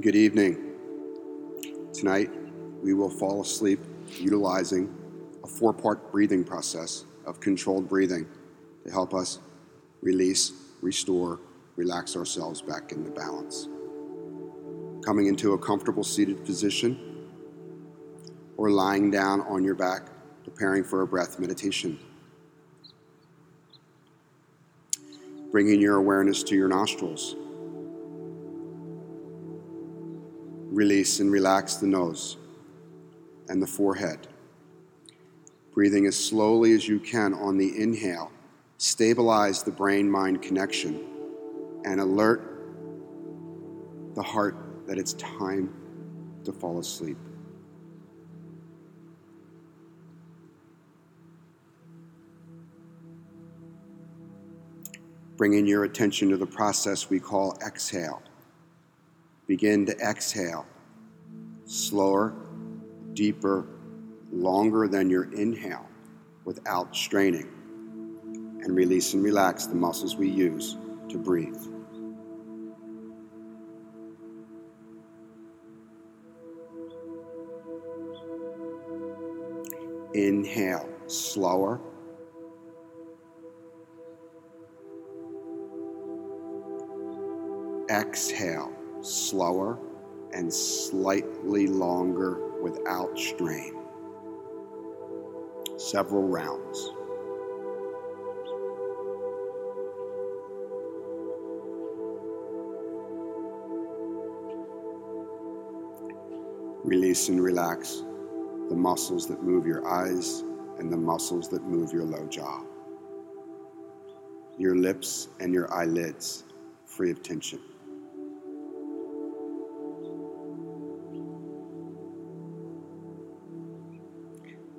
Good evening. Tonight, we will fall asleep utilizing a four part breathing process of controlled breathing to help us release, restore, relax ourselves back into balance. Coming into a comfortable seated position or lying down on your back, preparing for a breath meditation. Bringing your awareness to your nostrils Release and relax the nose and the forehead. Breathing as slowly as you can on the inhale, stabilize the brain mind connection and alert the heart that it's time to fall asleep. Bringing your attention to the process we call exhale. Begin to exhale slower, deeper, longer than your inhale without straining. And release and relax the muscles we use to breathe. Inhale, slower. Exhale, slower and slightly longer without strain. Several rounds. Release and relax the muscles that move your eyes and the muscles that move your low jaw. Your lips and your eyelids free of tension.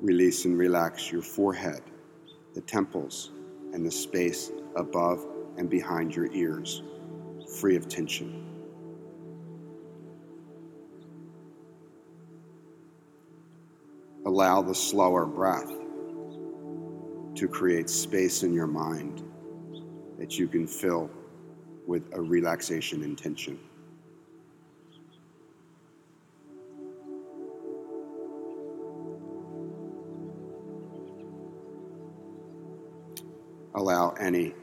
Release and relax your forehead, the temples, and the space above and behind your ears, free of tension. Allow the slower breath to create space in your mind that you can fill with a relaxation intention. Allow any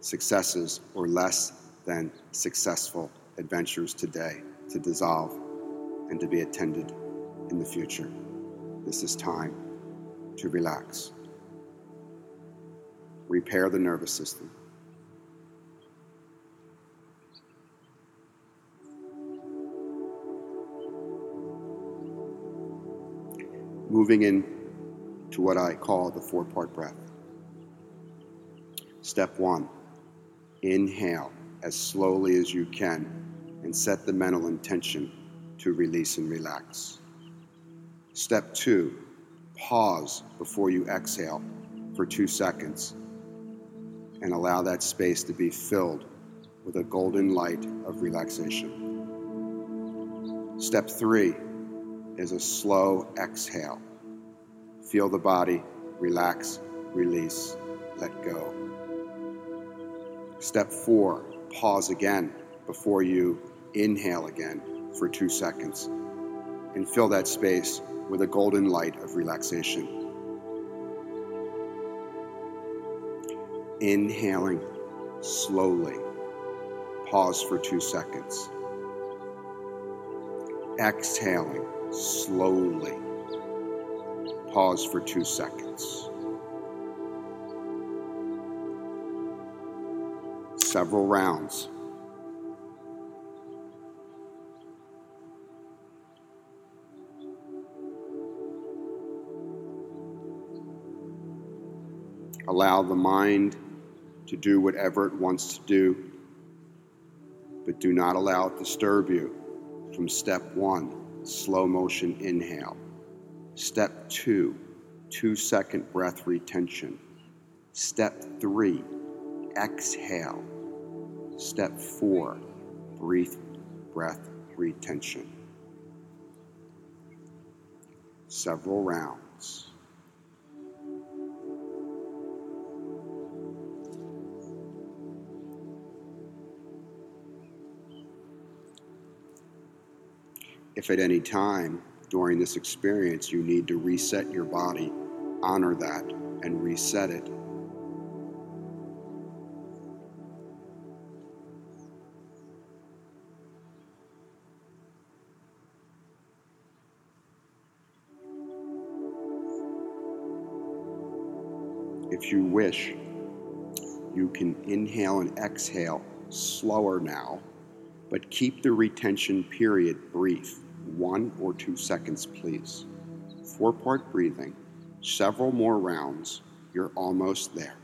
successes or less than successful adventures today to dissolve and to be attended in the future. This is time to relax. Repair the nervous system. Moving in to what I call the four part breath. Step one inhale as slowly as you can and set the mental intention to release and relax. Step two pause before you exhale for two seconds and allow that space to be filled with a golden light of relaxation. Step three is a slow exhale. Feel the body relax, release, let go. Step four, pause again before you inhale again for two seconds and fill that space with a golden light of relaxation. Inhaling slowly, pause for two seconds. Exhaling slowly, pause for two seconds. Several rounds. Allow the mind to do whatever it wants to do, but do not allow it to disturb you from step one, slow motion inhale. Step two, two second breath retention. Step three, exhale. Step four, breathe, breath retention. Several rounds. If at any time during this experience you need to reset your body, honor that and reset it. If you wish, you can inhale and exhale slower now, but keep the retention period brief one or two seconds, please. Four part breathing, several more rounds, you're almost there.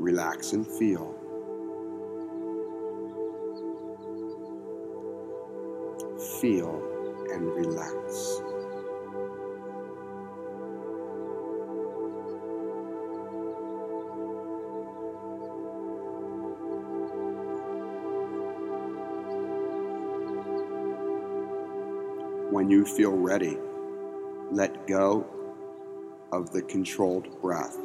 Relax and feel. Feel and relax. When you feel ready, let go of the controlled breath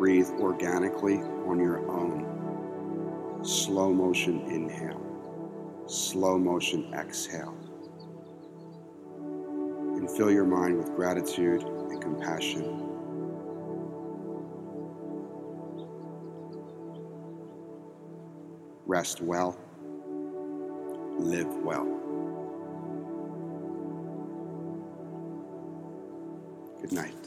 breathe organically on your own. Slow motion inhale, slow motion exhale. And fill your mind with gratitude and compassion. Rest well, live well. Good night.